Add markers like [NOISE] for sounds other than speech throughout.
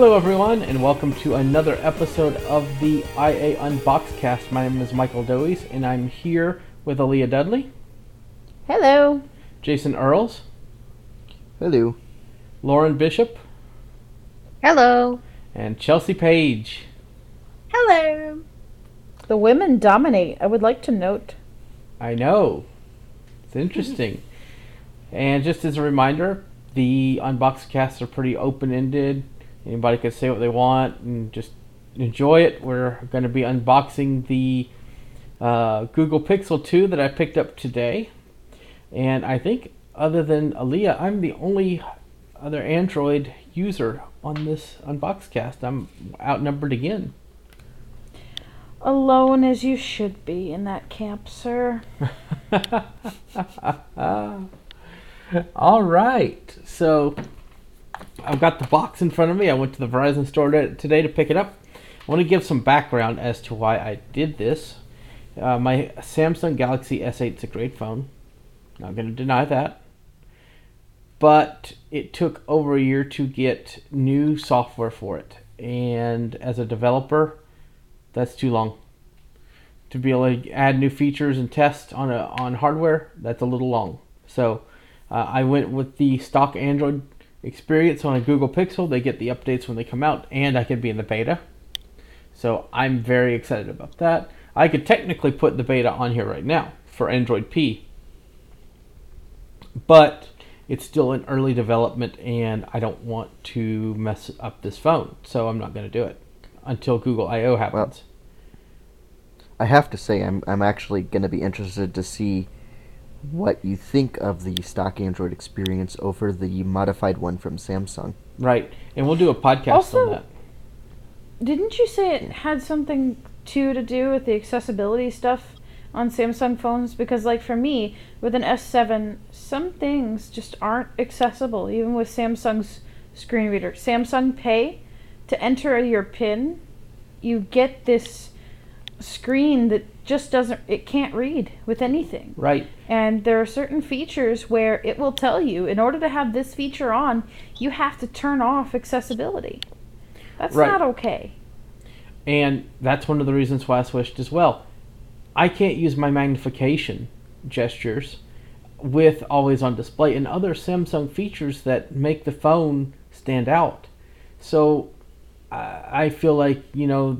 Hello, everyone, and welcome to another episode of the IA Unboxcast. My name is Michael Doise, and I'm here with Aleeha Dudley, Hello. Jason Earls, Hello. Lauren Bishop, Hello. and Chelsea Page. Hello. The women dominate. I would like to note. I know. It's interesting. [LAUGHS] and just as a reminder, the Unboxcasts are pretty open ended. Anybody can say what they want and just enjoy it. We're going to be unboxing the uh, Google Pixel 2 that I picked up today. And I think, other than Aleeha, I'm the only other Android user on this Unboxcast. I'm outnumbered again. Alone as you should be in that camp, sir. [LAUGHS] All right. So I've got the box in front of me. I went to the Verizon store today to pick it up. I want to give some background as to why I did this. Uh, my Samsung Galaxy S8 is a great phone. Not going to deny that. But it took over a year to get new software for it. And as a developer, that's too long. To be able to add new features and test on a, on hardware, that's a little long. So uh, I went with the stock Android experience on a Google Pixel. They get the updates when they come out, and I can be in the beta. So I'm very excited about that. I could technically put the beta on here right now for Android P, but it's still in early development, and I don't want to mess up this phone, so I'm not going to do it until Google I/O happens. I have to say, I'm I'm actually going to be interested to see what you think of the stock Android experience over the modified one from Samsung. right, and we'll do a podcast Also- on that. Didn't you say it had something too to do with the accessibility stuff on Samsung phones? Because, like, for me, with an S7, some things just aren't accessible, even with Samsung's screen reader. Samsung Pay, to enter your PIN, you get this screen that just doesn't, it can't read with anything. Right. And there are certain features where it will tell you, in order to have this feature on, you have to turn off accessibility. That's Right. not okay. And that's one of the reasons why I switched as well. I can't use my magnification gestures with always on display and other Samsung features that make the phone stand out. So I I feel like, you know,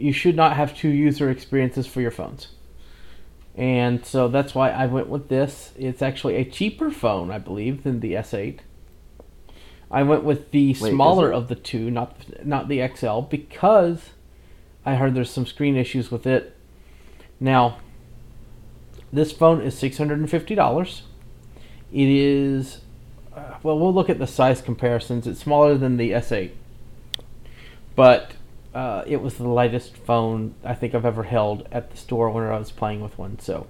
you should not have two user experiences for your phones. And so that's why I went with this. It's actually a cheaper phone, I believe, than the S8. I went with the is smaller of the two, not not the XL, because I heard there's some screen issues with it. Now, this phone is six hundred and fifty dollars. It is, uh, well, we'll look at the size comparisons. It's smaller than the S8, but uh, it was the lightest phone I think I've ever held at the store when I was playing with one. So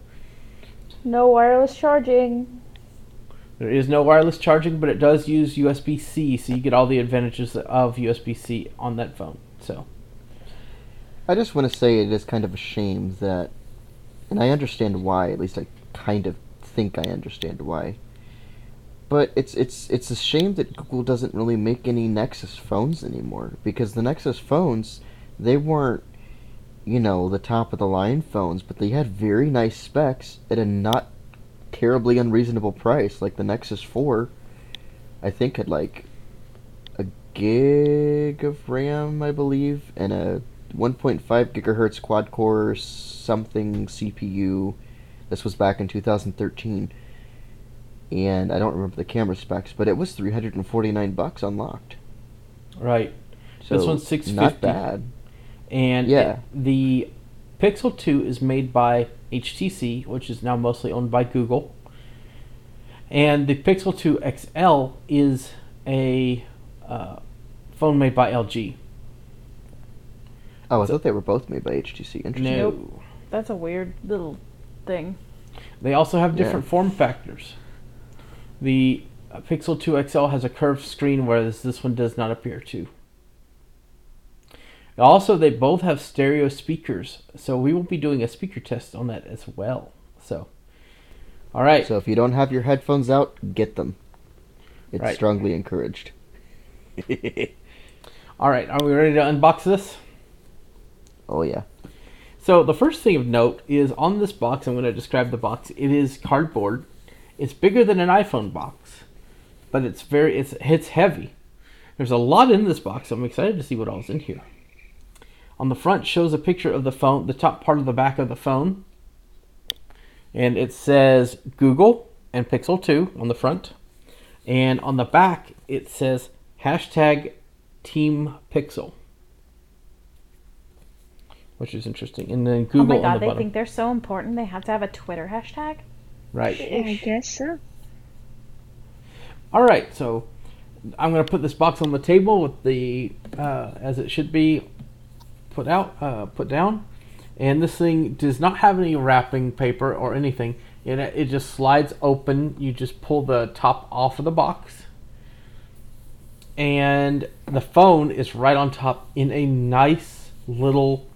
No wireless charging. there is no wireless charging, but it does use USB C, so you get all the advantages of USB C on that phone. So. I just want to say it is kind of a shame that, and I understand why. At least I kind of think I understand why. But it's it's it's a shame that Google doesn't really make any Nexus phones anymore because the Nexus phones they weren't you know the top of the line phones, but they had very nice specs at a not terribly unreasonable price. Like the Nexus 4, I think had like a gig of RAM, I believe, and a 1.5 gigahertz quad core something CPU. This was back in 2013. And I don't remember the camera specs, but it was 349 bucks unlocked. Right. So This one's 650. Not bad. And Yeah. it- the Pixel 2 is made by HTC, which is now mostly owned by Google. And the Pixel 2 XL is a uh, phone made by LG. Oh, I So- thought they were both made by HTC. Interesting. No. Nope. That's a weird little thing. They also have Yeah. different form factors. The Pixel 2 XL has a curved screen, whereas this one does not appear to. Also, they both have stereo speakers, so we will be doing a speaker test on that as well. So, all right. So if you don't have your headphones out, get them. It's Right. strongly encouraged. [LAUGHS] All right, are we ready to unbox this? Oh yeah. So the first thing of note is on this box. I'm going to describe the box. It is cardboard. It's bigger than an iPhone box, but it's very it's it's heavy. There's a lot in this box. I'm excited to see what all's in here. On the front shows a picture of the phone, the top part of the back of the phone, and it says Google and Pixel 2 on the front, and on the back it says hashtag Team Pixel which is interesting. And then Google oh my god, the they bottom. think they're so important. They have to have a Twitter hashtag. Right. I guess so. All right. So I'm going to put this box on the table with the uh, as it should be put out, uh, put down. And this thing does not have any wrapping paper or anything. It it just slides open. You just pull the top off of the box. And the phone is right on top in a nice little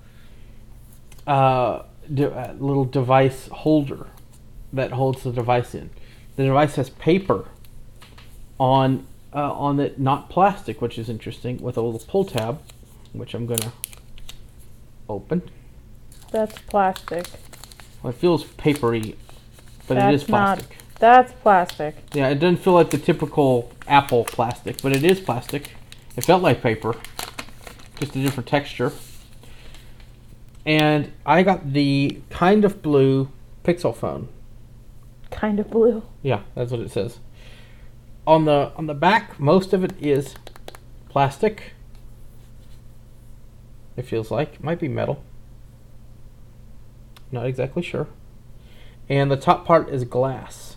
uh, de- uh, little device holder that holds the device in. The device has paper on uh, on it, not plastic, which is interesting, with a little pull tab, which I'm gonna open. That's plastic. Well, it feels papery, but it That's is not- plastic. That's plastic. Yeah, it doesn't feel like the typical Apple plastic, but it is plastic. It felt like paper, just a different texture. And I got the kind of blue Pixel phone. Kind of blue. Yeah, that's what it says. On the on the back, most of it is plastic. It feels like might be metal. Not exactly sure. And the top part is glass.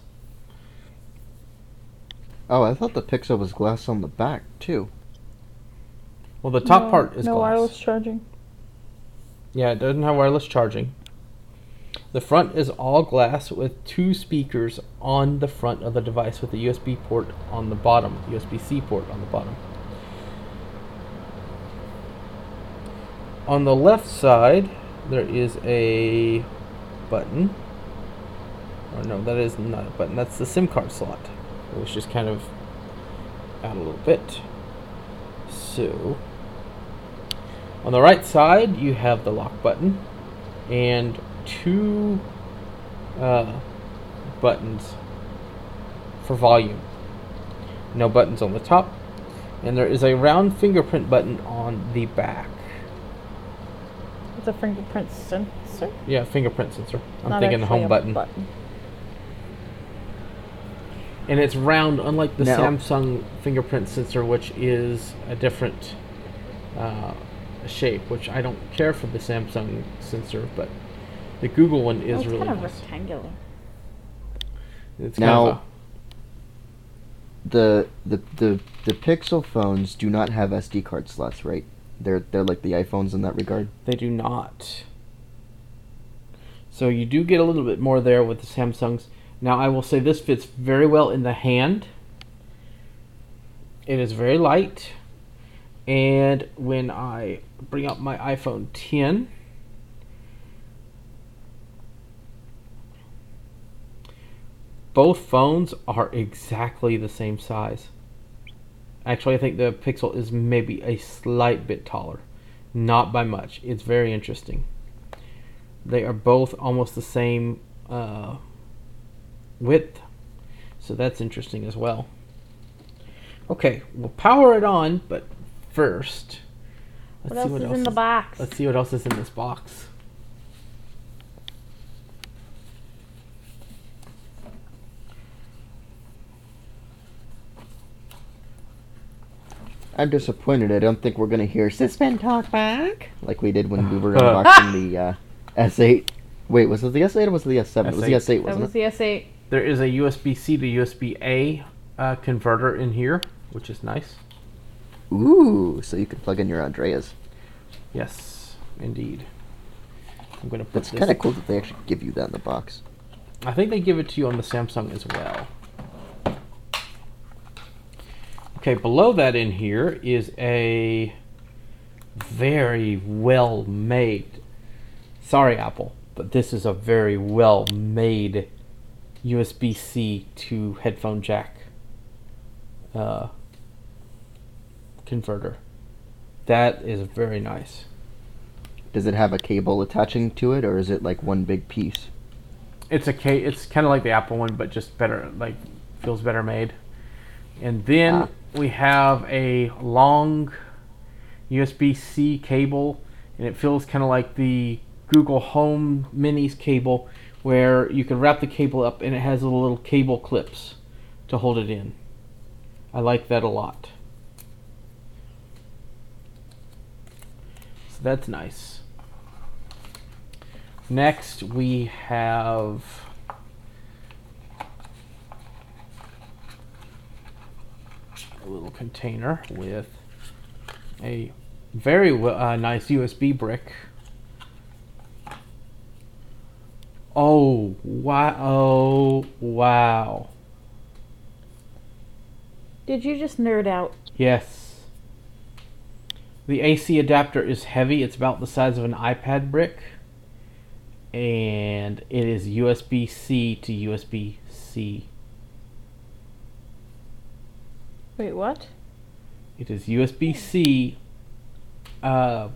Oh, I thought the Pixel was glass on the back too. Well, the top No- part is no glass. wireless charging. Yeah, it doesn't have wireless charging. The front is all glass with two speakers on the front of the device with a USB port on the bottom, USB C port on the bottom. On the left side, there is a button. Or no, that is not a button. That's the SIM card slot. Was just kind of out a little bit. So, on the right side, you have the lock button and two uh, buttons for volume. No buttons on the top. And there is a round fingerprint button on the back. It's a fingerprint sensor. Yeah, fingerprint sensor. I'm not thinking the home a button. button. And it's round, unlike the Now- Samsung fingerprint sensor, which is a different uh, shape, which I don't care for the Samsung sensor, but the Google one is Oh, it's really kind of nice. rectangular. It's Now- kind of The the the the Pixel phones do not have SD card slots, right? They're they're like the iPhones in that regard. they do not. So you do get a little bit more there with the Samsungs. Now I will say this fits very well in the hand. It is very light. And when I bring up my iPhone 10, both phones are exactly the same size. Actually, I think the Pixel is maybe a slight bit taller, not by much. It's very interesting. They are both almost the same uh, width, so that's interesting as well. Okay, we'll power it on, but first, let's What see else what is else in the is- box? Let's see what else is in this box. I'm disappointed. I don't think we're gonna hear Suspend Talk back like we did when we were [LAUGHS] unboxing the uh, S8. Wait, was it the S8 or was it the S7? It was the S8. S8, That wasn't was the S8. There is a USB C to USB A uh, converter in here, which is nice. Ooh, so you can plug in your Andreas. Yes, indeed. I'm gonna put That's kind of cool that they actually give you that in the box. I think they give it to you on the Samsung as well. Okay, below that in here is a very well made. Sorry, Apple, but this is a very well made USB C to headphone jack uh, converter. That is very nice. Does it have a cable attaching to it, or is it like one big piece? It's a ca- It's kind of like the Apple one, but just better. Like feels better made. And then Ah. We have a long USB-C cable, and it feels kind of like the Google Home Minis cable, where you can wrap the cable up and it has little cable clips to hold it in. I like that a lot. So that's nice. Next, we have a little container with a very uh, nice USB brick. Oh wow! Oh wow! Did you just nerd out? Yes. The AC adapter is heavy. It's about the size of an iPad brick. And it is USB C to USB C. Wait, what? It is USB C. Uh,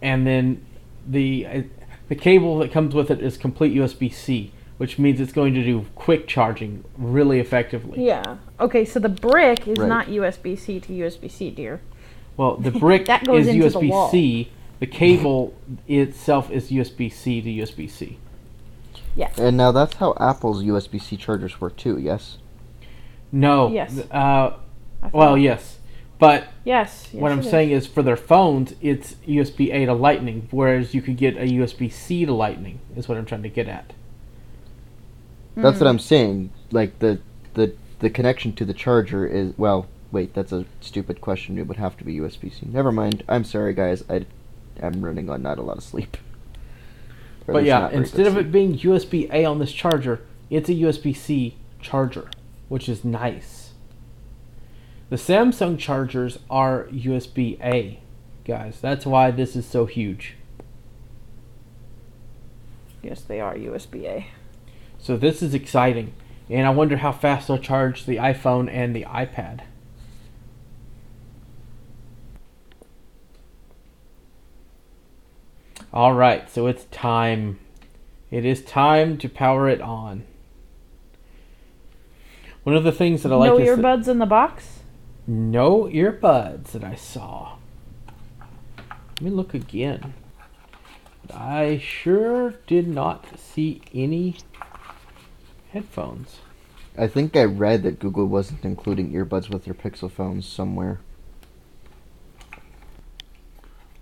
and then the uh, the cable that comes with it is complete USB C, which means it's going to do quick charging really effectively. Yeah. Okay, so the brick is Right. not USB C to USB C, dear. Well, the brick [LAUGHS] That goes is into the USB C. The cable itself is USB C to USB C. And now that's how Apple's USB-C chargers work too. Yes. No. Yes. Uh, well, thought- yes, but Yes. yes what I'm saying is for their phones, it's USB A to Lightning, whereas you could get a USB C to Lightning. Is what I'm trying to get at. That's Mm. what I'm saying. Like the the the connection to the charger is well. Wait, that's a stupid question. It would have to be USB-C. Never mind. I'm sorry, guys. I am running on not a lot of sleep. [LAUGHS] Or But yeah, instead of sleep. it being USB A on this charger, it's a USB C charger, which is nice. The Samsung chargers are USB A, guys. That's why this is so huge. Yes, they are USB A. So this is exciting, and I wonder how fast they'll charge the iPhone and the iPad. All right, so it's time. It is time to power it on. One of the things that I like no is that- earbuds in the box? no earbuds that I saw. Let me look again. I sure did not see any headphones. I think I read that Google wasn't including earbuds with their Pixel phones somewhere.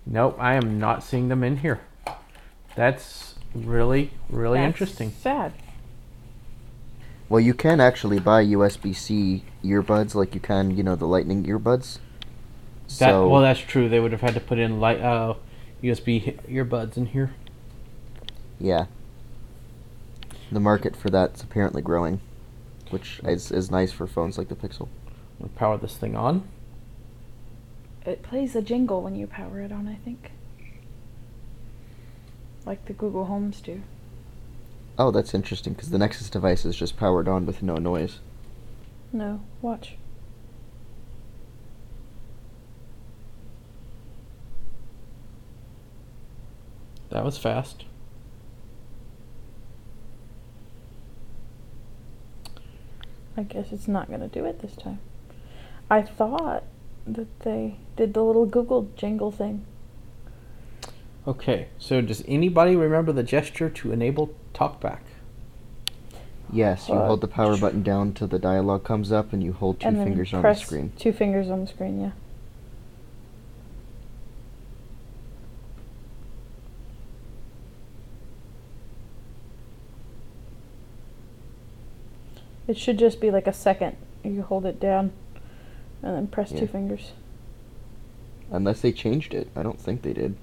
Nope, I am not seeing them in here. That's really, really That's interesting. Sad. Well, you can actually buy USB-C earbuds, like you can, you know, the Lightning earbuds. That, so well, that's true. They would have had to put in light uh, USB earbuds in here. yeah, the market for that's apparently growing, which is is nice for phones like the Pixel. We'll power this thing on. It plays a jingle when you power it on, I think. Like the Google Homes do. Oh, that's interesting because the Nexus device is just powered on with no noise. No, watch. That was fast. I guess it's not going to do it this time. I thought that they did the little Google jingle thing. Okay, so does anybody remember the gesture to enable TalkBack? Yes, you Uh, hold the power button down till the dialog comes up, and you hold two and then fingers on the press screen. Two fingers on the screen, yeah. It should just be like a second. You hold it down and then press Yeah. two fingers. Unless they changed it, I don't think they did.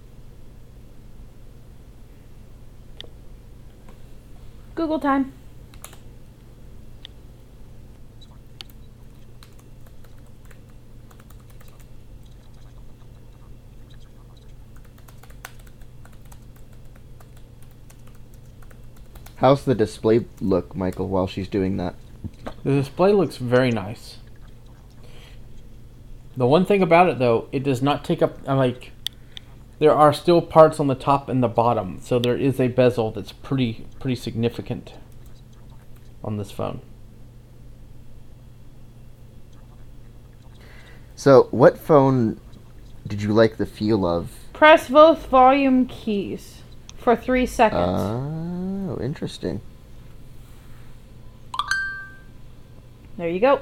Google time. How's the display look, Michael, while she's doing that? The display looks very nice. The one thing about it though, it does not take up like there are still parts on the top and the bottom, so there is a bezel that's pretty pretty significant on this phone. So, what phone did you like the feel of? Press both volume keys for three seconds. Oh, interesting. there you go.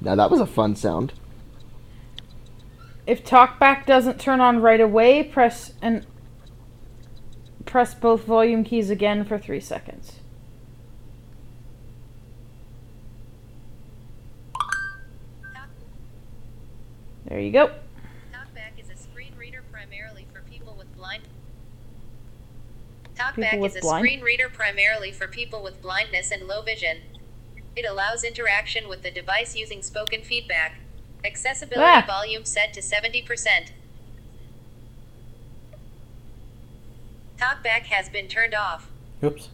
Now that was a fun sound. If talkback doesn't turn on right away, press and press both volume keys again for three seconds. There you go. TalkBack is a screen reader primarily for people with blind. TalkBack is a blind- screen reader primarily for people with blindness and low vision. It allows interaction with the device using spoken feedback. Accessibility Ah. volume set to 70%. TalkBack has been turned off. Oops.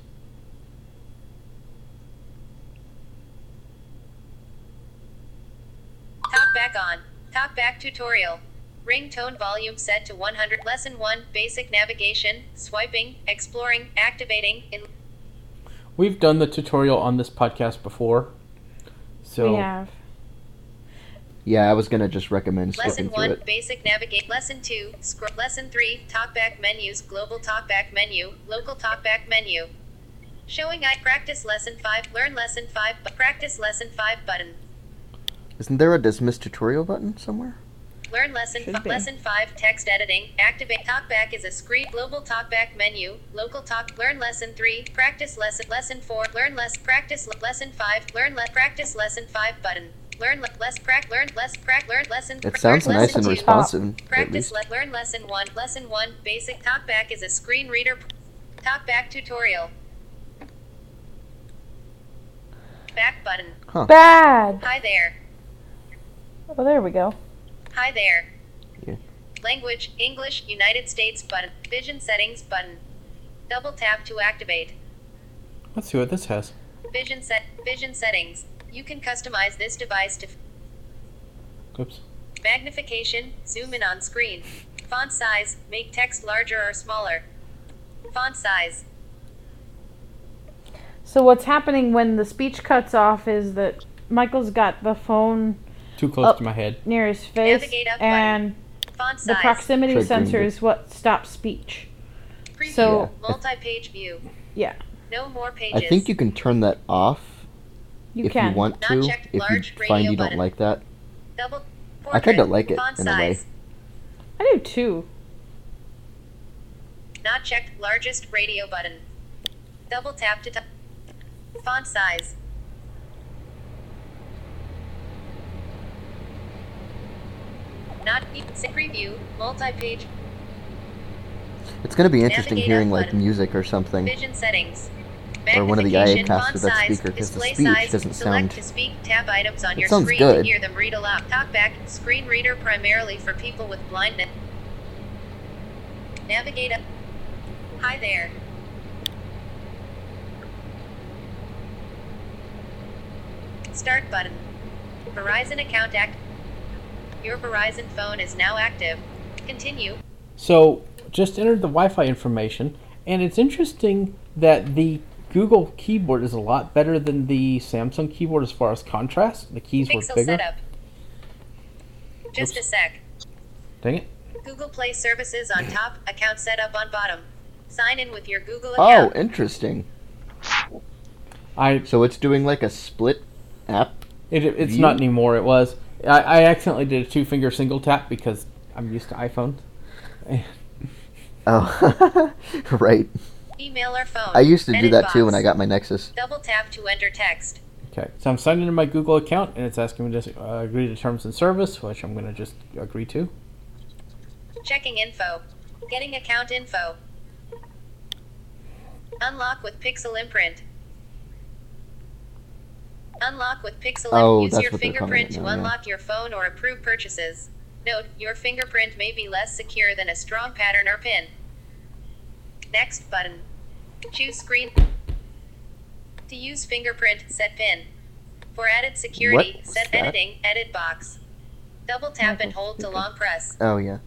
TalkBack on. TalkBack tutorial. Ringtone volume set to 100. Lesson 1 Basic navigation, swiping, exploring, activating. In We've done the tutorial on this podcast before. So We have. Yeah, I was gonna just recommend Lesson skipping through 1 it. Basic navigate. Lesson 2 scroll. Lesson 3 Talkback menus, global talkback menu, local talkback menu. Showing I practice lesson 5, learn lesson 5, but practice lesson 5 button. Isn't there a dismiss tutorial button somewhere? Learn lesson Should fi- be. lesson 5 text editing. Activate talkback is a screen global talkback menu. Local talk learn lesson 3 practice lesson lesson 4 learn less practice le- lesson 5 learn less practice lesson 5 button. Learn le- less prac learn less prac learn lesson It sounds learn nice and responsive, at Practice least. le- learn lesson 1 lesson 1 basic talkback is a screen reader talkback tutorial. Back button. Bad. Hi there. Oh, there we go. Hi there. Yeah. Language, English, United States button. Vision settings button. Double tap to activate. let's see what this has. Vision set vision settings. You can customize this device to Oops. magnification, zoom in on screen. Font size, make text larger or smaller. Font size. So what's happening when the speech cuts off is that Michael's got the phone Too close Up. to my head. near his face, Navigate up and Font the proximity Try sensor is what stops speech. Preview. so- multi-page view. Yeah, No more pages. I think you can turn that off you if can. you want to. checked If large you find you don't like that. Double. I kinda like it Font in a way. I do too. Not checked largest radio button. Double tap to t- font size. Not preview, multi-page It's gonna be interesting Navigate hearing like button. music or something. vision settings. Or one of the Magnification, IA casts font with that size, speaker, 'cause the display speech size, doesn't select sound- to speak, tab items on It your sounds screen good. to hear them read aloud. Talkback, screen reader primarily for people with blindness. Navigate up. Hi there. Start button. Verizon account act. Your Verizon phone is now active. Continue. So just entered the Wi-Fi information, and it's interesting that the Google keyboard is a lot better than the Samsung keyboard as far as contrast. The keys were Pixel bigger. setup. Just a sec. Dang it. Google Play services on top, account setup on bottom. Sign in with your Google oh, account. Oh, interesting. I So it's doing like a split app. it, it's View? not anymore. It was. I, I accidentally did a two finger single tap because I'm used to iPhones. Oh, [LAUGHS] right. Email or phone. I used to do Edit that too when. I got my Nexus. Double tap to enter text. Okay, so I'm signed into my Google account, and it's asking me to uh, agree to terms and service, which I'm going to just agree to. Checking info. Getting account info. Unlock with Pixel Imprint. Unlock with Pixel Oh, Imprint. Use that's your what fingerprint to now, yeah. unlock your phone or approve purchases. Note, your fingerprint may be less secure than a strong pattern or pin. Next button. Choose screen. To use fingerprint, set pin. For added security, What was set that? editing, edit box. Double tap and hold to long press. Oh yeah.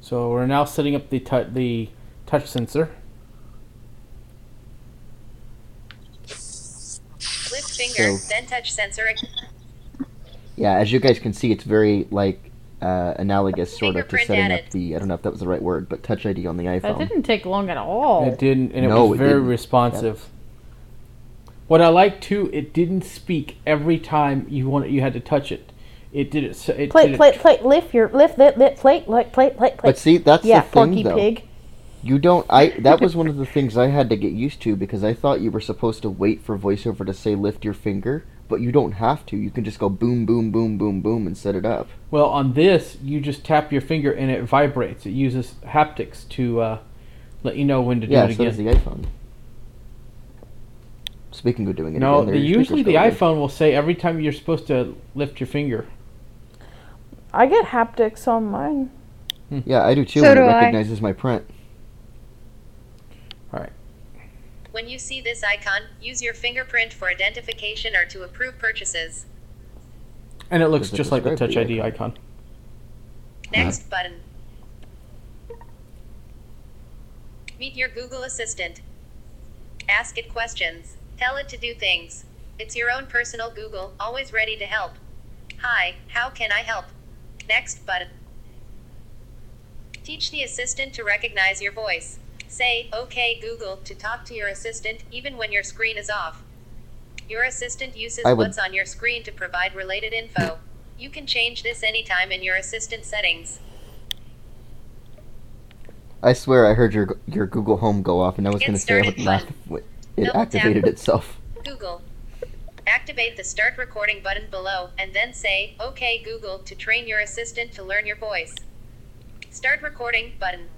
So we're now setting up the tou the touch sensor. Lift finger, So- then touch sensor. Yeah, as you guys can see, it's very like uh, analogous, sort of, to setting added. up the I don't know if that was the right word, but Touch ID on the iPhone. That didn't take long at all. It didn't, and it No, was it very didn't. responsive. What I like too, it didn't speak every time you wanted you had to touch it. It did it. It Plate, did plate, it, plate, lift your, lift, lift, lift, plate, like, plate, plate, plate. But see, that's yeah, the thing, Porky though. Pig. You don't. I that was one of the things I had to get used to because I thought you were supposed to wait for voiceover to say lift your finger, but you don't have to. You can just go boom, boom, boom, boom, boom, and set it up. Well, on this, you just tap your finger and it vibrates. It uses haptics to uh, let you know when to do Yeah, it so again. does the iPhone. Speaking of doing it no, again, the, usually the speakers go iPhone will say every time you're supposed to lift your finger. I get haptics on mine. again. Yeah, I do too. So when do it I. recognizes my print. When you see this icon, use your fingerprint for identification or to approve purchases. And it looks just like the Touch ID icon? icon. Next button. Meet your Google Assistant. Ask it questions. Tell it to do things. It's your own personal Google, always ready to help. Hi, how can I help? Next button. Teach the assistant to recognize your voice. Say, OK Google, to talk to your assistant, even when your screen is off. Your assistant uses would- what's on your screen to provide related info. You can change this anytime in your assistant settings. I swear, I heard your your Google Home go off, and I was going to say I would started laugh button. if it Double activated itself. Google. Activate the start recording button below and then say, OK Google, to train your assistant to learn your voice. Start recording button.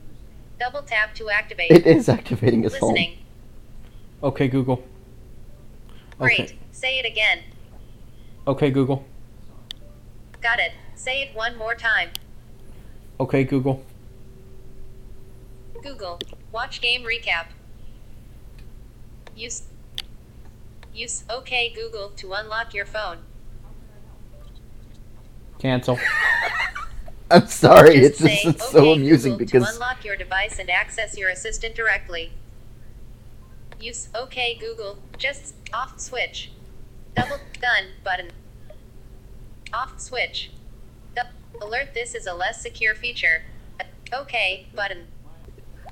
Double tap to activate. It is activating his home. Listening. Okay, Google. Great. Okay. Say it again. Okay, Google. Got it. Say it one more time. Okay, Google. Google. Watch game recap. Use. Use OK Google to unlock your phone. Cancel. [LAUGHS] [LAUGHS] I'm sorry, Just it's just say, it's so "OK, amusing Google," because to unlock your device and access your assistant directly. Use OK Google. Just off switch. Double done button. Off switch. Du- alert this is a less secure feature. OK button.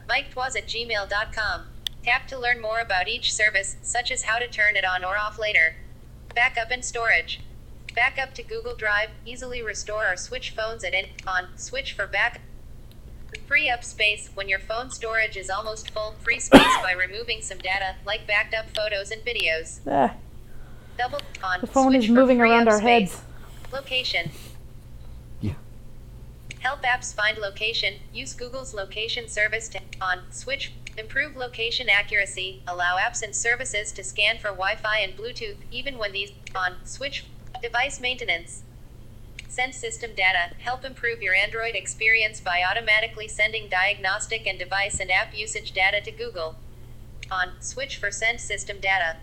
Mike Twas at gmail.com. Tap to learn more about each service, such as how to turn it on or off later. Backup and storage. Backup to Google Drive, easily restore or switch phones at any on switch for back. Free up space when your phone storage is almost full. Free space by removing some data, like backed up photos and videos. Ah, Double on the phone switch is moving around our space. heads. Location. Yeah. Help apps find location. Use Google's location service to on switch. Improve location accuracy. Allow apps and services to scan for Wi-Fi and Bluetooth, even when these on switch. Device maintenance. Send system data. Help improve your Android experience by automatically sending diagnostic and device and app usage data to Google. On switch for send system data.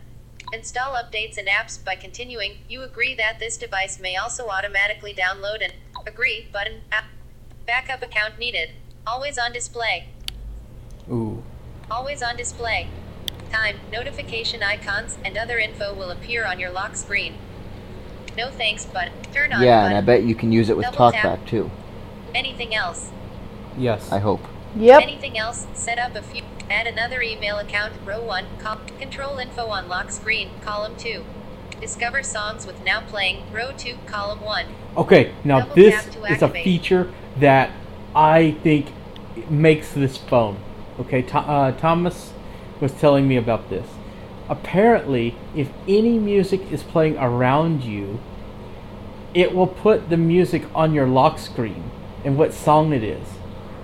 Install updates and apps by continuing. You agree that this device may also automatically download an agree button. App. Backup account needed. Always on display. Ooh. Always on display. Time, notification icons, and other info will appear on your lock screen. No thanks button. Turn on yeah, and I bet you can use it with Double tap. TalkBack too. Anything else? Yes. I hope. Yep. Anything else? Set up a few. Add another email account. Row 1. Col- control info on lock screen. Column 2. Discover songs with now playing. Row 2. Column 1. Okay, now Double this is a feature that I think makes this phone. Okay, Tho- uh, Thomas was telling me about this. Apparently, if any music is playing around you, it will put the music on your lock screen and what song it is.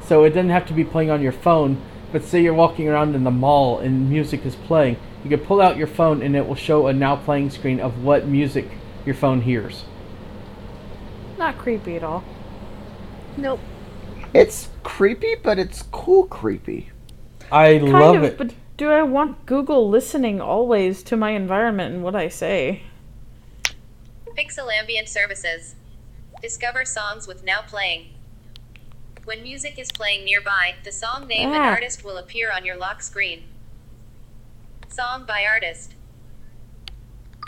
So it doesn't have to be playing on your phone, but say you're walking around in the mall and music is playing, you can pull out your phone and it will show a now playing screen of what music your phone hears. Not creepy at all. Nope. It's creepy, but it's cool creepy. I Kind love of, it. but do I want Google listening always to my environment and what I say? Pixel Ambient Services. Discover songs with now playing. When music is playing nearby, the song name and Ah. artist will appear on your lock screen. Song by artist.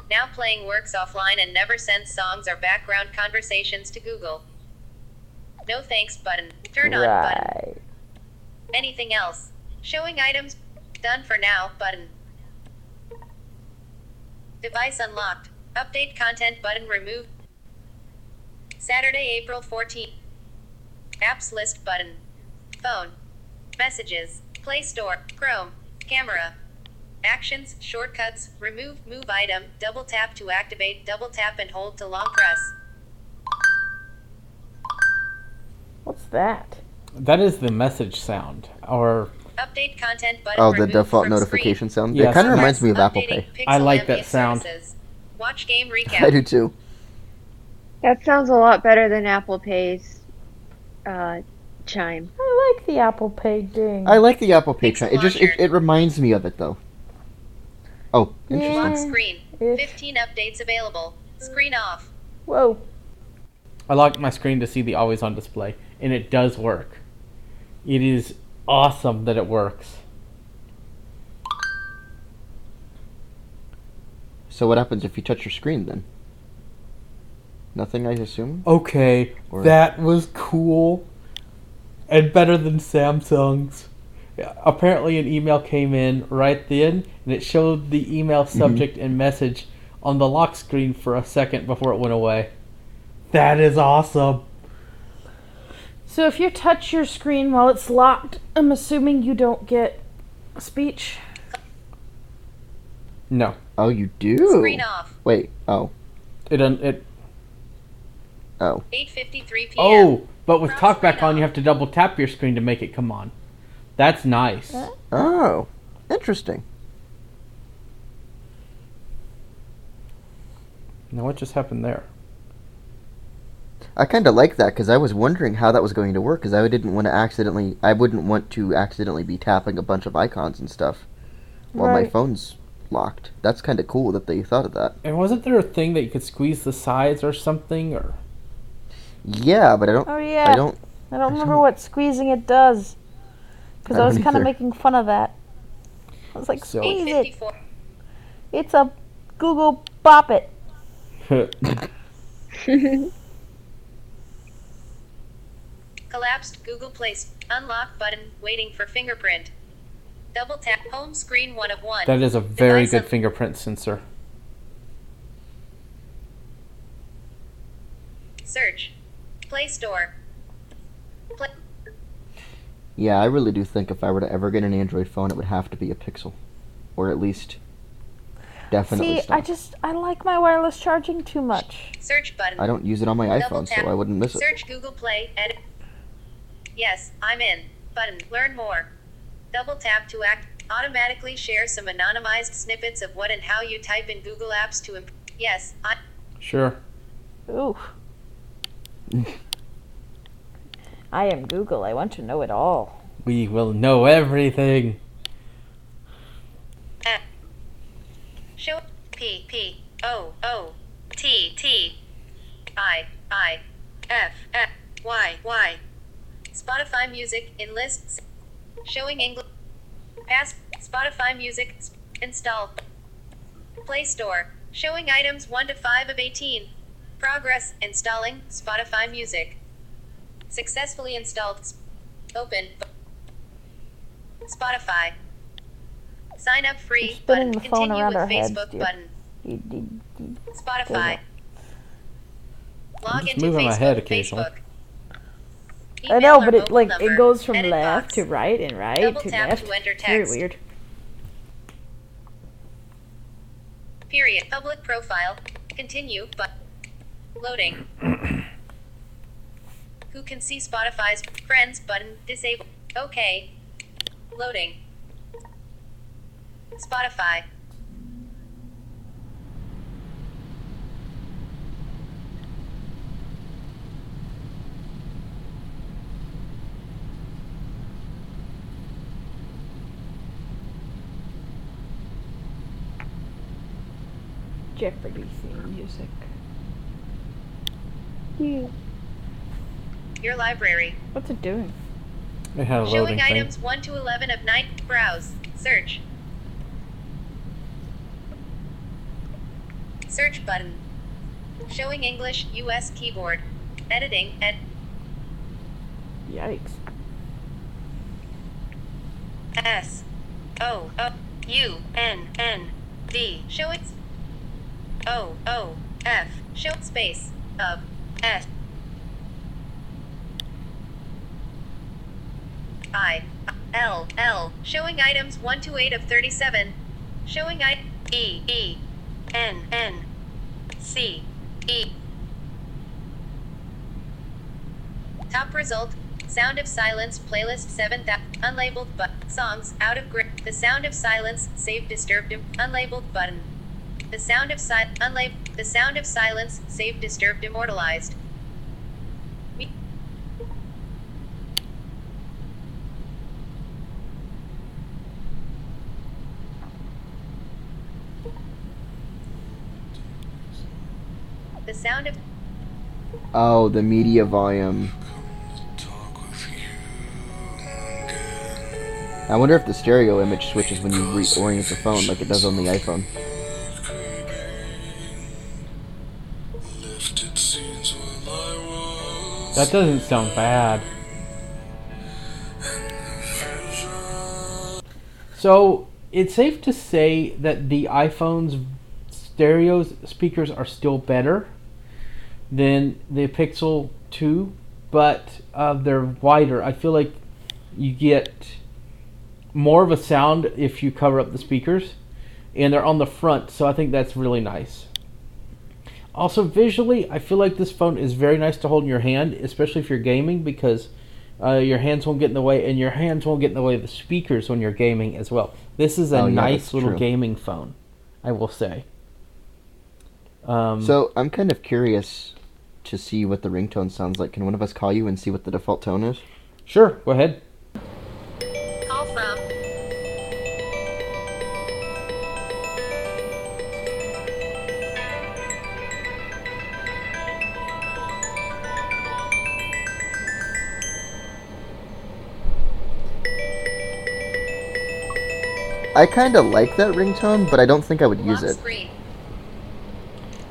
Now playing works offline and never sends songs or background conversations to Google. No thanks button. Turn on button. Anything else? Showing items. Done for now button. Device unlocked. Update content button removed. Saturday, April 14th. Apps list button. Phone. Messages. Play Store. Chrome. Camera. Actions, shortcuts, remove, move item, double tap to activate, double tap and hold to long press. What's that? That is the message sound. Or Update content button. Oh, the default from notification sound. Yes. It kind of reminds me of screen. Apple Pay. I like that sound. Services. Watch game [LAUGHS] recap. I do too. That sounds a lot better than Apple Pay's uh, chime. I like the Apple Pay ding. I like the Apple Pay. Chime. It just it, it reminds me of it though. Oh, interesting. Yeah. Lock screen. Ish. 15 updates available. Screen off. Whoa. I locked my screen to see the always on display, and it does work. It is awesome that it works. So what happens if you touch your screen then? Nothing, I assume. Okay, Or- that was cool and better than Samsung's. Apparently, an email came in right then, and it showed the email mm-hmm. subject and message on the lock screen for a second before it went away. That is awesome. So if you touch your screen while it's locked, I'm assuming you don't get speech. No, Oh, you do. Screen off. Wait. Oh. it un- it. Oh. 8:53 p.m. Oh, but with Cross TalkBack on, you have to double tap your screen to make it come on. That's nice. Oh. Interesting. Now, what just happened there? I kind of like that because I was wondering how that was going to work because I didn't want to accidentally. I wouldn't want to accidentally be tapping a bunch of icons and stuff while my Right. phone's locked. That's kind of cool that they thought of that. And wasn't there a thing that you could squeeze the sides or something? Or Yeah, but I don't. Oh yeah. I don't. I don't remember don't- what squeezing it does. Because I I, was kind of making fun of that. I was like, So- squeeze it. It's a Google Bop It. [LAUGHS] Collapsed Google Place. Unlock button. Waiting for fingerprint. Double tap. Home screen one of one. that is a very Device good un- fingerprint sensor. Search. Play Store. Play. Yeah, I really do think if I were to ever get an Android phone, it would have to be a Pixel, or at least definitely. See, I just I like my wireless charging too much. Search button. I don't use it on my Double iPhone, so. I wouldn't miss it. Search Google Play. Edit. Yes, I'm in. Button. Learn more. Double tap to act. Automatically share some anonymized snippets of what and how you type in Google Apps to imp- Yes, I. Sure. Ooh. I am Google. I want to know it all. We will know everything. F. Show P P O O T T I I F F Y Y. Spotify Music in lists. Showing English. Pass Spotify Music. Install. Play Store. Showing items 1 to 5 of 18. Progress. Installing Spotify Music. Successfully installed. Open. Spotify. Sign up free. Button. Continue with our heads, Facebook button. Spotify. Log just into moving Facebook. my head occasionally. Facebook. I know, but it like it goes from left box. to right and right Double to left. to very weird. Period. Public profile. Continue. But loading. [COUGHS] Who can see Spotify's friends button disabled? Okay. Loading. Spotify. Jeopardy theme music. you. Your library. What's it doing? It had a loading Showing thing. items 1 to 11 of 9. Browse. Search. Search button. Showing English, US keyboard. Editing, ed. Yikes. S. O. O. U. N. N. D. Showing. O. O. F. Show space. Of. S. I. L. L. Showing items 1 to 8 of 37. Showing I. E. E. N. N. C. E. Top result. Sound of Silence playlist 7000 unlabeled but songs out of grip. The Sound of Silence save disturbed unlabeled button. The Sound of Si- The Sound of Silence save disturbed immortalized. The Sound of Oh, the media volume. I wonder if the stereo image switches when you reorient the phone like it does on the iPhone. That doesn't sound bad. So it's safe to say that the iPhone's stereo speakers are still better than the Pixel 2, but uh, they're wider. I feel like you get more of a sound if you cover up the speakers, and they're on the front, so I think that's really nice. Also, visually, I feel like this phone is very nice to hold in your hand, especially if you're gaming, because uh, your hands won't get in the way, and your hands won't get in the way of the speakers when you're gaming as well. This is a Oh, yeah, nice little true. gaming phone, I will say. Um, So I'm kind of curious to see what the ringtone sounds like. Can one of us call you and see what the default tone is? sure, go ahead. I kind of like that ringtone, but I don't think I would use it.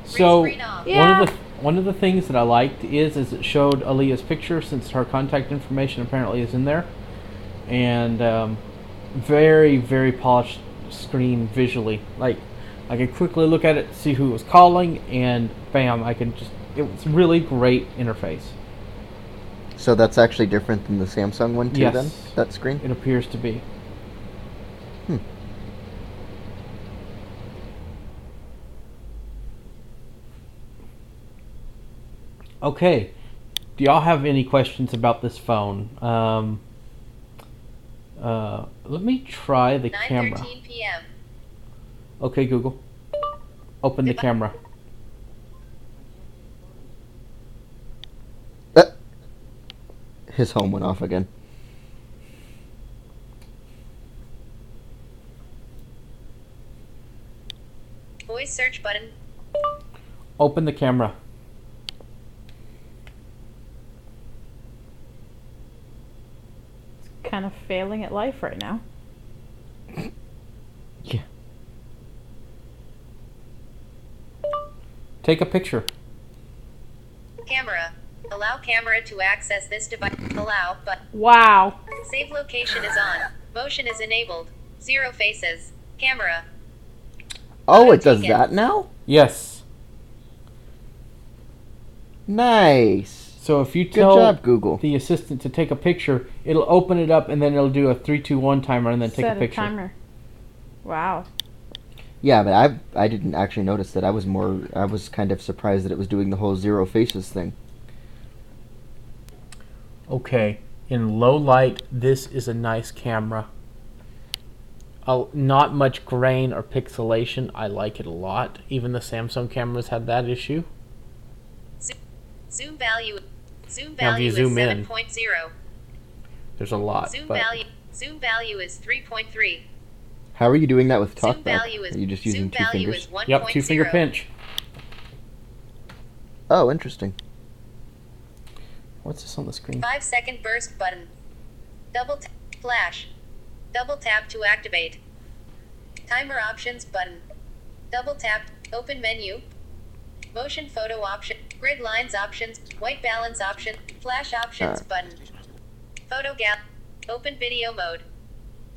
So screen one of the one of the things that I liked is is it showed Aleeha's picture since her contact information apparently is in there, and um, very very polished screen visually. Like I could quickly look at it, see who was calling, and bam, I can just. It was really great interface. So that's actually different than the Samsung one too. Yes. Then that screen. It appears to be. Okay. Do y'all have any questions about this phone? Um, uh, let me try the camera. 9:13 p.m. Okay, Google. Open the camera. Uh, his home went off again. Voice search button. Open the camera. Kind of failing at life right now. [LAUGHS] Yeah. Take a picture. Camera. Allow camera to access this device. Allow, but Wow. save location is on. Motion is enabled. Zero faces. Camera. Oh, it does taken. that now. Yes. Nice. So if you Good tell job, Google. the assistant to take a picture, it'll open it up and then it'll do a three, two, one timer and then take Set a picture. timer. Wow. Yeah, but I I didn't actually notice that. I was more I was kind of surprised that it was doing the whole zero faces thing. Okay, in low light, this is a nice camera. Uh, not much grain or pixelation. I like it a lot. Even the Samsung cameras had that issue. Zoom value. Zoom Now if you value is zoom in. 7.0. There's a lot. Zoom but value. Zoom value is 3.3. How are you doing that with Zoom value is Are you just using zoom two value fingers? is Yep, two finger pinch. Oh, interesting. What's this on the screen? 5 second burst button. Double tap. Flash. Double tap to activate. Timer options button. Double tap. Open menu. Motion photo option. Grid lines options. White balance option. Flash options Ah. button. Photo gap. Open video mode.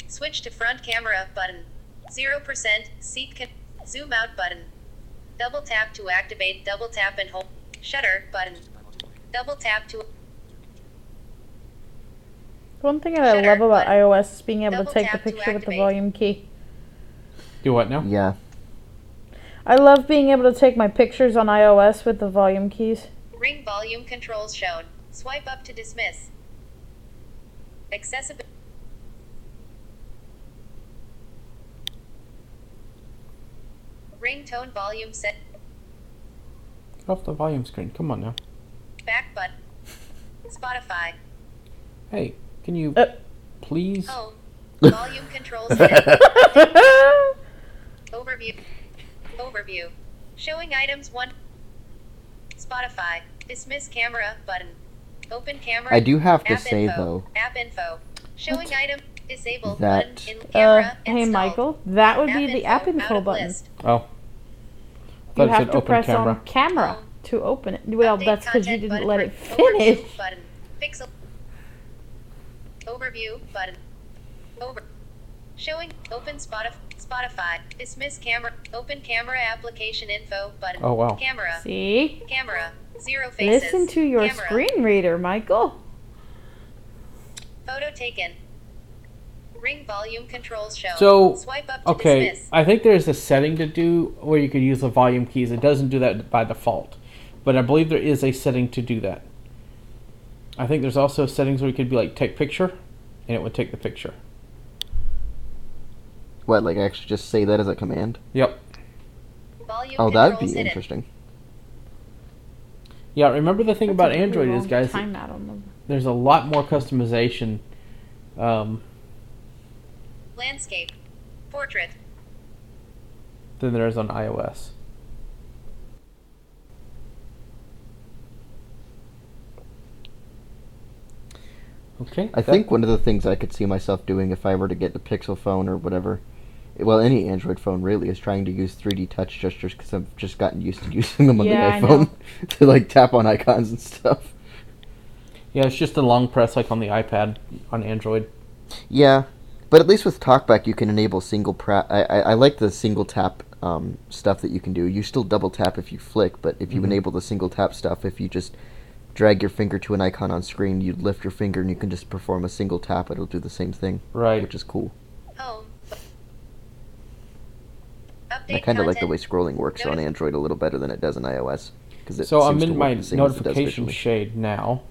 Switch to front camera button. 0% seat can zoom out button. Double tap to activate. Double tap and hold. Shutter button. Double tap to One thing that I love about iOS is being able to take the tap to picture with the volume key. Do what now? Yeah. I love being able to take my pictures on iOS with the volume keys. Ring volume controls shown. Swipe up to dismiss. Accessibility. Ringtone volume set. Get off the volume screen. Come on now. Back button. Spotify. Hey, can you Uh. please? Oh, Volume controls set. [LAUGHS] Overview. Overview. Showing items 1. Spotify. Dismiss camera button. Open camera. I do have to app say, info. though, App info. Showing item. Disable That- button in Uh, hey. Michael, that would be the app info button. list. Oh. You have to open press camera. on camera Home. to open it. Well, Update that's because you didn't let for- it Overview finish. button. Overview button. Over. Showing open Spotify. Spotify. Dismiss camera. Open camera application info button. Oh, wow. Camera. See? Camera. Zero faces. Listen to your Camera. screen reader, Michael. Photo taken. Ring volume controls show. So, swipe up to Okay, dismiss. I think there's a setting to do where you could use the volume keys. It doesn't do that by default, but I believe there is a setting to do that. I think there's also settings where you could be like take picture, and it would take the picture. What, like I actually just say that as a command? Yep. Volume Oh, that'd be hidden. interesting. Yeah. Remember the thing That's about Android is, long guys, timeout on them. there's a lot more customization. Um, Landscape. Portrait. than there is on iOS. Okay. I that- think one of the things I could see myself doing if I were to get a Pixel phone or whatever, well, any Android phone really, is trying to use 3D touch gestures because I've just gotten used to [LAUGHS] using them on Yeah, the iPhone [LAUGHS] to like tap on icons and stuff. Yeah, it's just a long press like on the iPad on Android. Yeah, but at least with TalkBack you can enable single pra- I, I, I like the single tap um, stuff that you can do. You still double tap if you flick, but if you Mhm. enable the single tap stuff, if you just drag your finger to an icon on screen, you lift your finger and you can just perform a single tap. It'll do the same thing, Right. which is cool. Home. Update I kind of like the way scrolling works on Android a little better than it does on iOS. Cause it So I'm seems to in work my the same as it does notification shade now.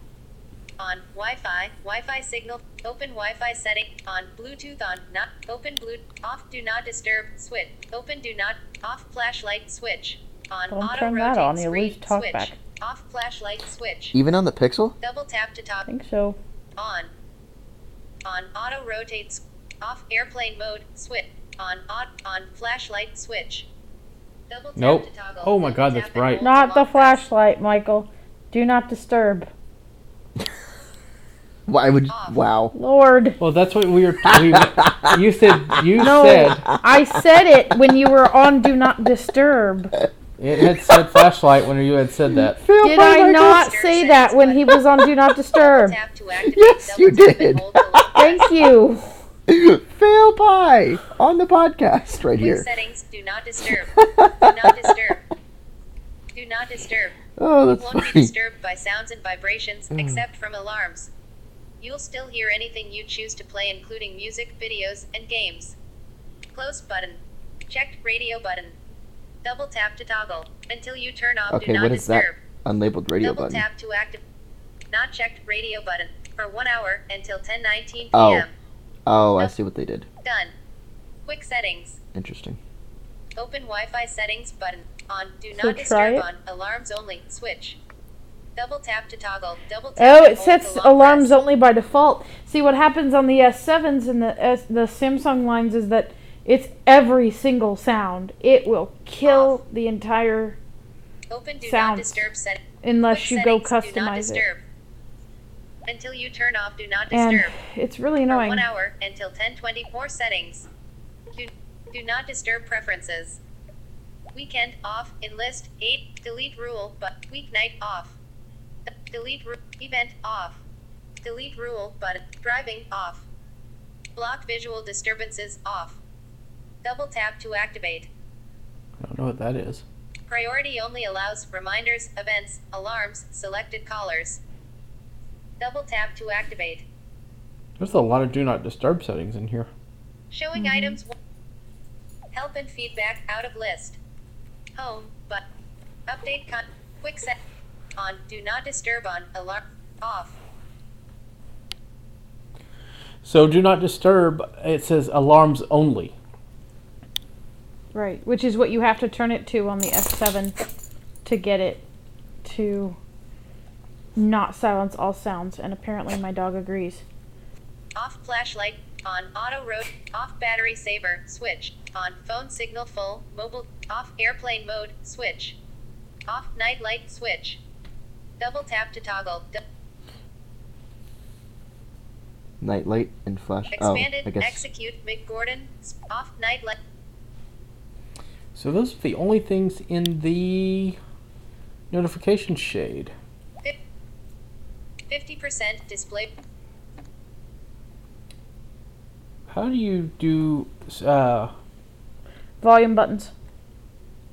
on Wi-Fi, Wi-Fi signal, open Wi-Fi setting, on Bluetooth on, not, open Bluetooth, off do not disturb, switch, open do not, off flashlight switch, on Don't auto turn that rotate on, you'll screen, lose talkback. switch, off flashlight switch, Even on the Pixel? double tap to I think so. on, on auto rotates, off airplane mode, switch, on, on, on flashlight switch, double Nope. to toggle, Oh my God, that's bright. Not the flashlight, Michael. Do not disturb. [LAUGHS] Why would? Off. Wow. Lord. Well, that's what we were. We, [LAUGHS] you said. You No, said I said it when you were on Do Not Disturb. it had said flashlight when you had said that. Did I not Disturb say that when he was on Do Not [LAUGHS] Disturb? To Yes, you did. hold to long press. Thank you. Fail pie on the podcast right here. settings do not disturb. Do not disturb. Do not disturb. [LAUGHS] Oh, You that's won't be disturbed by sounds and vibrations, hmm. except from alarms. You'll still hear anything you choose to play, including music, videos, and games. Close button. Checked radio button. Double tap to toggle. Until you turn off Okay, do not what is that unlabeled radio Double button? Double tap to active. Not checked radio button. For one hour until 10:19 p.m. Oh. Oh, I see what they did. Done. Quick settings. Interesting. Open Wi-Fi settings button. On do So not try disturb it. on alarms only switch. Double tap to toggle. Double tap. Oh, to it hold sets to long alarms press. only by default. See what happens on the S7s and the S, the Samsung lines is that it's every single sound. It will kill the entire Open do sound not disturb set. unless quick you go settings, do not customize it. disturb. Until you turn off Do Not and Disturb. it's really For annoying. one hour until 1024 settings. Do, do not disturb preferences. Weekend off. Enlist 8. Delete rule but weeknight off. Delete ru- event off. Delete rule but Driving off. Block visual disturbances off. Double tap to activate. I don't know what that is. Priority only allows reminders, events, alarms, selected callers. Double tap to activate. There's a lot of do not disturb settings in here. Showing mm-hmm. items. Help and feedback out of list. Home, but update con. Quick set. On. Do not disturb on. Alarm. Off. So do not disturb. It says alarms only. Right, which is what you have to turn it to on the S7 to get it to not silence all sounds, and apparently my dog agrees. Off flashlight. On. Auto road. Off battery saver. Switch. On. Phone signal full. Mobile. Off airplane mode. Switch. Off night light. Switch. Double tap to toggle. Du- Nightlight and flash. Oh, expanded. I guess. Execute. McGordon. Off night light. So those are the only things in the notification shade. 50% display. How do you do? Uh, Volume buttons.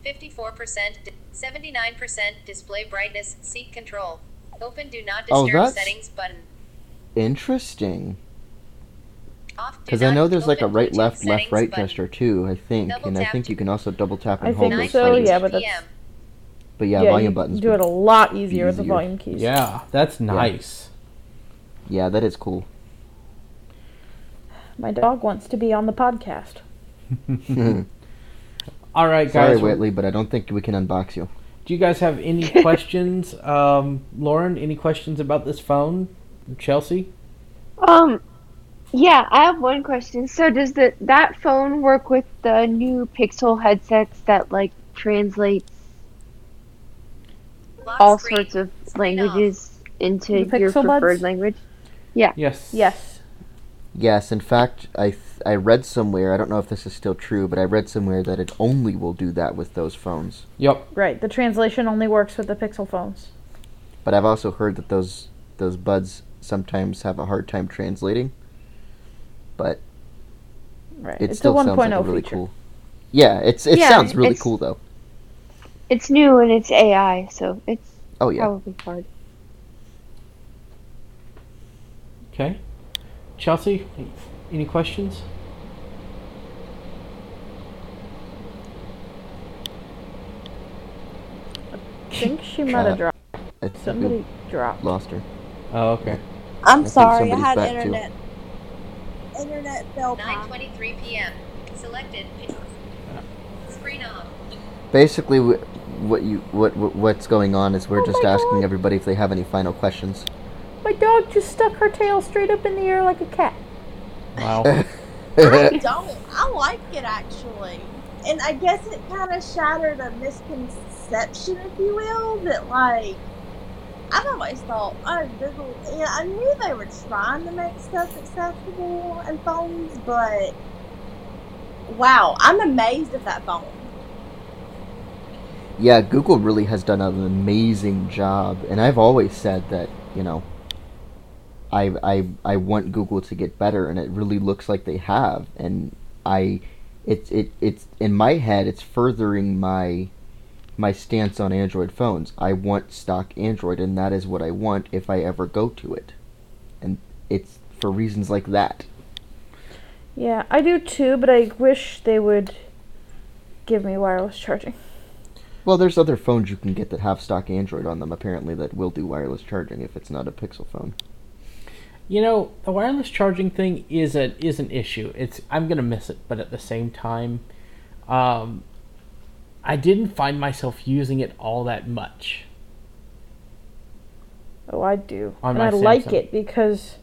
54%, 79% display brightness, seat control. Open do not Oh, disturb that's- settings button. Interesting. Because I know there's like a right, left, left, right button. gesture too. I think, Double and I think you can also double tap and I hold think those so, buttons. yeah, but that's- PM. But yeah, you volume buttons. do it a lot easier with the volume keys. yeah, that's nice. Yeah, that is cool. My dog wants to be on the podcast. [LAUGHS] All right, guys. Sorry, guys. Whitley, but I don't think we can unbox you. Do you guys have any [LAUGHS] questions, um, Lauren? Any questions about this phone, Chelsea? Um, yeah, I have one question. So does the that phone work with the new Pixel headsets that like translates Lock all sorts of Screen off. languages into The your preferred Buds? language? Yeah. Yes. Yes. Yes, in fact, I th- I read somewhere. I don't know if this is still true, but I read somewhere that it only will do that with those phones. Yep. Right. The translation only works with the Pixel phones. But I've also heard that those those buds sometimes have a hard time translating. But Right. it it's still a sounds 1.0 like a oh really feature. cool. Yeah, it's it Yeah, sounds really it's- cool though. It's new and it's AI, so it's Oh yeah. probably hard. Okay. Chelsea, any questions? I think she might Uh, have dropped. I think Somebody dropped. lost her. Oh, okay. I'm think sorry, I had back, too. internet. Internet fell down. 9:23 p.m. Selected. Screen off. Basically, wh- what you what, what what's going on is we're Oh just asking God. everybody if they have any final questions. My dog just stuck her tail straight up in the air like a cat. Wow. [LAUGHS] I don't. I like it actually, and I guess it kind of shattered a misconception, if you will, that like I've always thought, oh, Google. Yeah, I knew they were trying to make stuff accessible in phones, but wow, I'm amazed at that phone. Yeah, Google really has done an amazing job, and I've always said that you know, I I I want Google to get better, and it really looks like they have, and I, it's it it's in my head, it's furthering my my stance on Android phones. I want stock Android, and that is what I want if I ever go to it, and it's for reasons like that. Yeah, I do too, but I wish they would give me wireless charging. Well, there's other phones you can get that have stock Android on them, apparently, that will do wireless charging if it's not a Pixel phone. You know, the wireless charging thing is a is an issue. It's I'm gonna miss it, but at the same time, um, I didn't find myself using it all that much. Oh, I do. On and my I like Samsung. it because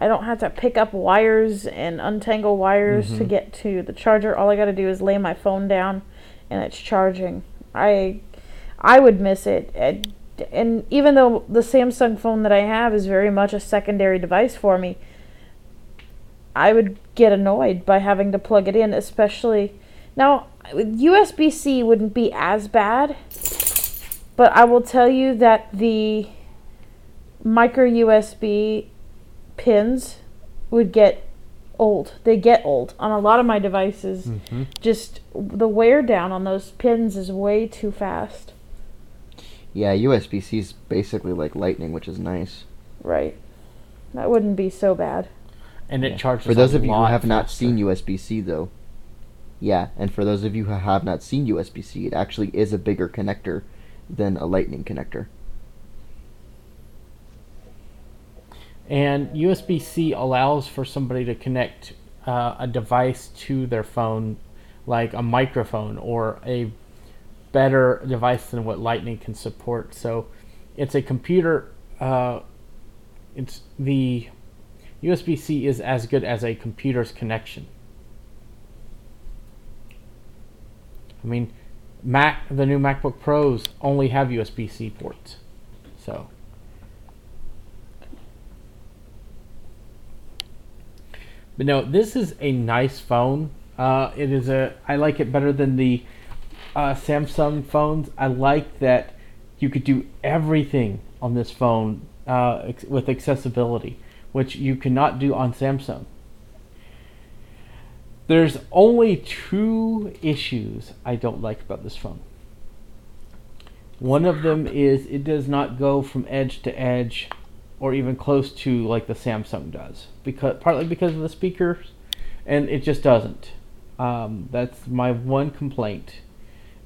I don't have to pick up wires and untangle wires to Mhm. get to the charger. All I got to do is lay my phone down and it's charging. I I would miss it. It and even though the Samsung phone that I have is very much a secondary device for me, I would get annoyed by having to plug it in, especially now USB C wouldn't be as bad, but I will tell you that the micro USB pins would get old. They get old on a lot of my devices. Mm-hmm. Just the wear down on those pins is way too fast. Yeah, USB C is basically like Lightning, which is nice. Right. That wouldn't be so bad. And it Yeah. charges For those a of you who lot have not seen USB C, though, yeah, and for those of you who have not seen USB C, it actually is a bigger connector than a Lightning connector. And USB C allows for somebody to connect uh, a device to their phone, like a microphone or a better device than what Lightning can support. So it's a computer. Uh, it's the USB C is as good as a computer's connection. I mean, Mac the new MacBook Pros only have USB C ports, so. But no, this is a nice phone. Uh, it is a. I like it better than the uh, Samsung phones. I like that you could do everything on this phone uh, ex- with accessibility, which you cannot do on Samsung. There's only two issues I don't like about this phone. One of them is it does not go from edge to edge or even close to like the Samsung does because partly because of the speakers and it just doesn't. Um, that's my one complaint.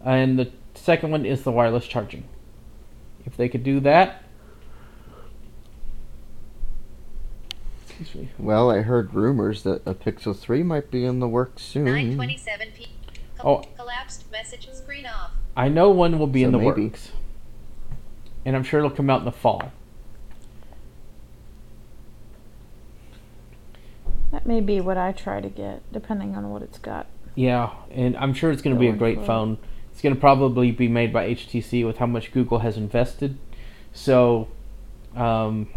And the second one is the wireless charging. If they could do that, excuse me. Well, I heard rumors that a Pixel 3 might be in the works soon. 927 p. Oh. Collapsed message screen off. I know one will be So in the maybe. works, and I'm sure it'll come out in the fall. That may be what I try to get, depending on what it's got. Yeah, and I'm sure it's going to be a great forward. phone. It's going to probably be made by HTC with how much Google has invested. So, um,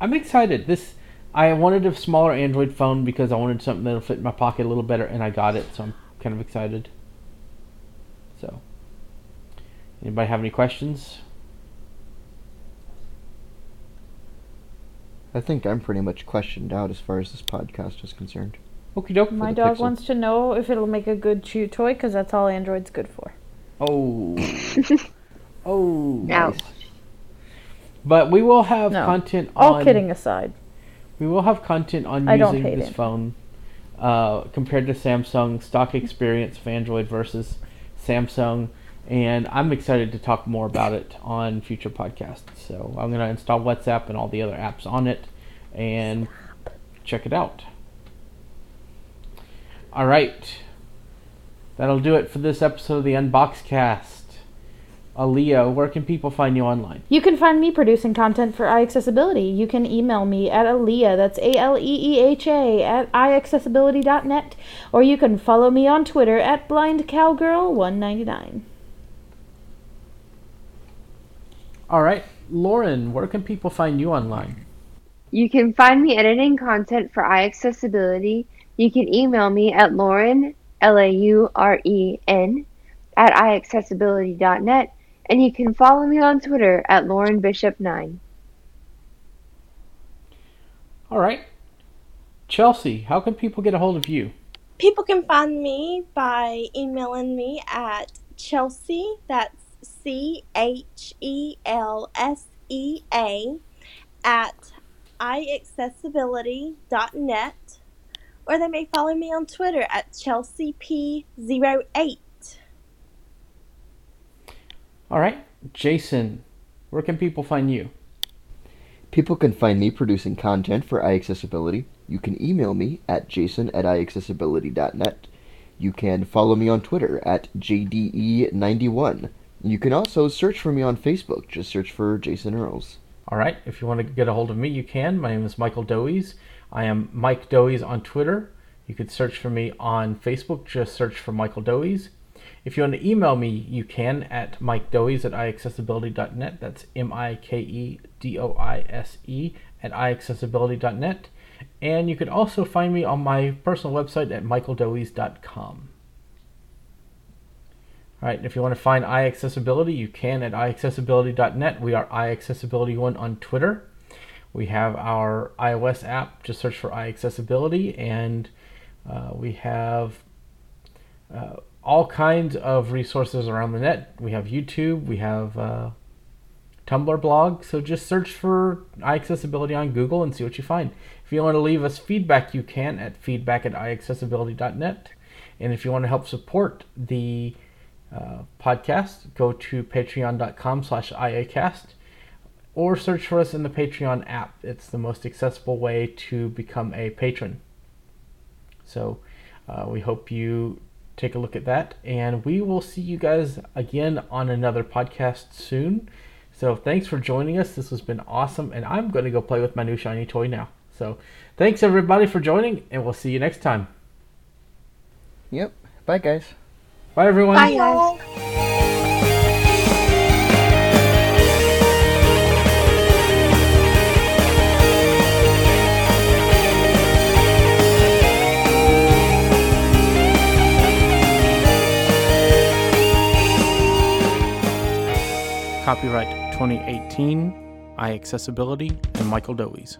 I'm excited. This I wanted a smaller Android phone because I wanted something that'll fit in my pocket a little better, and I got it. So I'm kind of excited. So, anybody have any questions? I think I'm pretty much questioned out as far as this podcast is concerned. Okie doke. My dog Pixel. wants to know if it'll make a good chew toy, because that's all Android's good for. Oh. [LAUGHS] oh. Ouch. nice. But we will have No. content All kidding aside. We will have content on I using this it. phone uh, compared to Samsung stock experience of Android versus Samsung, and I'm excited to talk more about it on future podcasts. So I'm gonna install WhatsApp and all the other apps on it, and check it out. All right, that'll do it for this episode of the Unbox Cast. Aleeha, where can people find you online? You can find me producing content for iAccessibility. You can email me at Aleeha, that's A L E E H A, at iAccessibility.net, or you can follow me on Twitter at BlindCowgirl199. All right, Lauren, where can people find you online? You can find me editing content for iAccessibility. You can email me at Lauren, L A U R E N, at iAccessibility.net. And you can follow me on Twitter at Lauren Bishop9. All right. Chelsea, how can people get a hold of you? People can find me by emailing me at Chelsea, that's C H E L S E A, at iAccessibility.net, or they may follow me on Twitter at ChelseaP08. All right. Jason, where can people find you? People can find me producing content for iAccessibility. You can email me at jason at iAccessibility.net. You can follow me on Twitter at JDE91. You can also search for me on Facebook. Just search for Jason Earls. All right. If you want to get a hold of me, you can. My name is Michael Doise. I am Mike Doise on Twitter. You could search for me on Facebook. Just search for Michael Doise. If you want to email me, you can at mikedoise at iaccessibility.net. That's M I K E D O I S E at iaccessibility.net. And you can also find me on my personal website at michaeldoise.com. If you want to find iAccessibility, you can at iAccessibility.net. We are iAccessibility1 on Twitter. We have our iOS app, just search for iAccessibility, and uh, we have uh, all kinds of resources around the net. We have YouTube, we have uh, Tumblr blog, so just search for iAccessibility on Google and see what you find. If you want to leave us feedback, you can at feedback at iAccessibility.net. And if you want to help support the uh, podcast, go to patreon.com slash iacast or search for us in the Patreon app. It's the most accessible way to become a patron. So uh, we hope you take a look at that, and we will see you guys again on another podcast soon. So thanks for joining us. This has been awesome, and I'm going to go play with my new shiny toy now. So thanks everybody for joining, and we'll see you next time. Yep. Bye, guys. Bye everyone. Bye, guys. Copyright 2018, iAccessibility, and Michael Doise.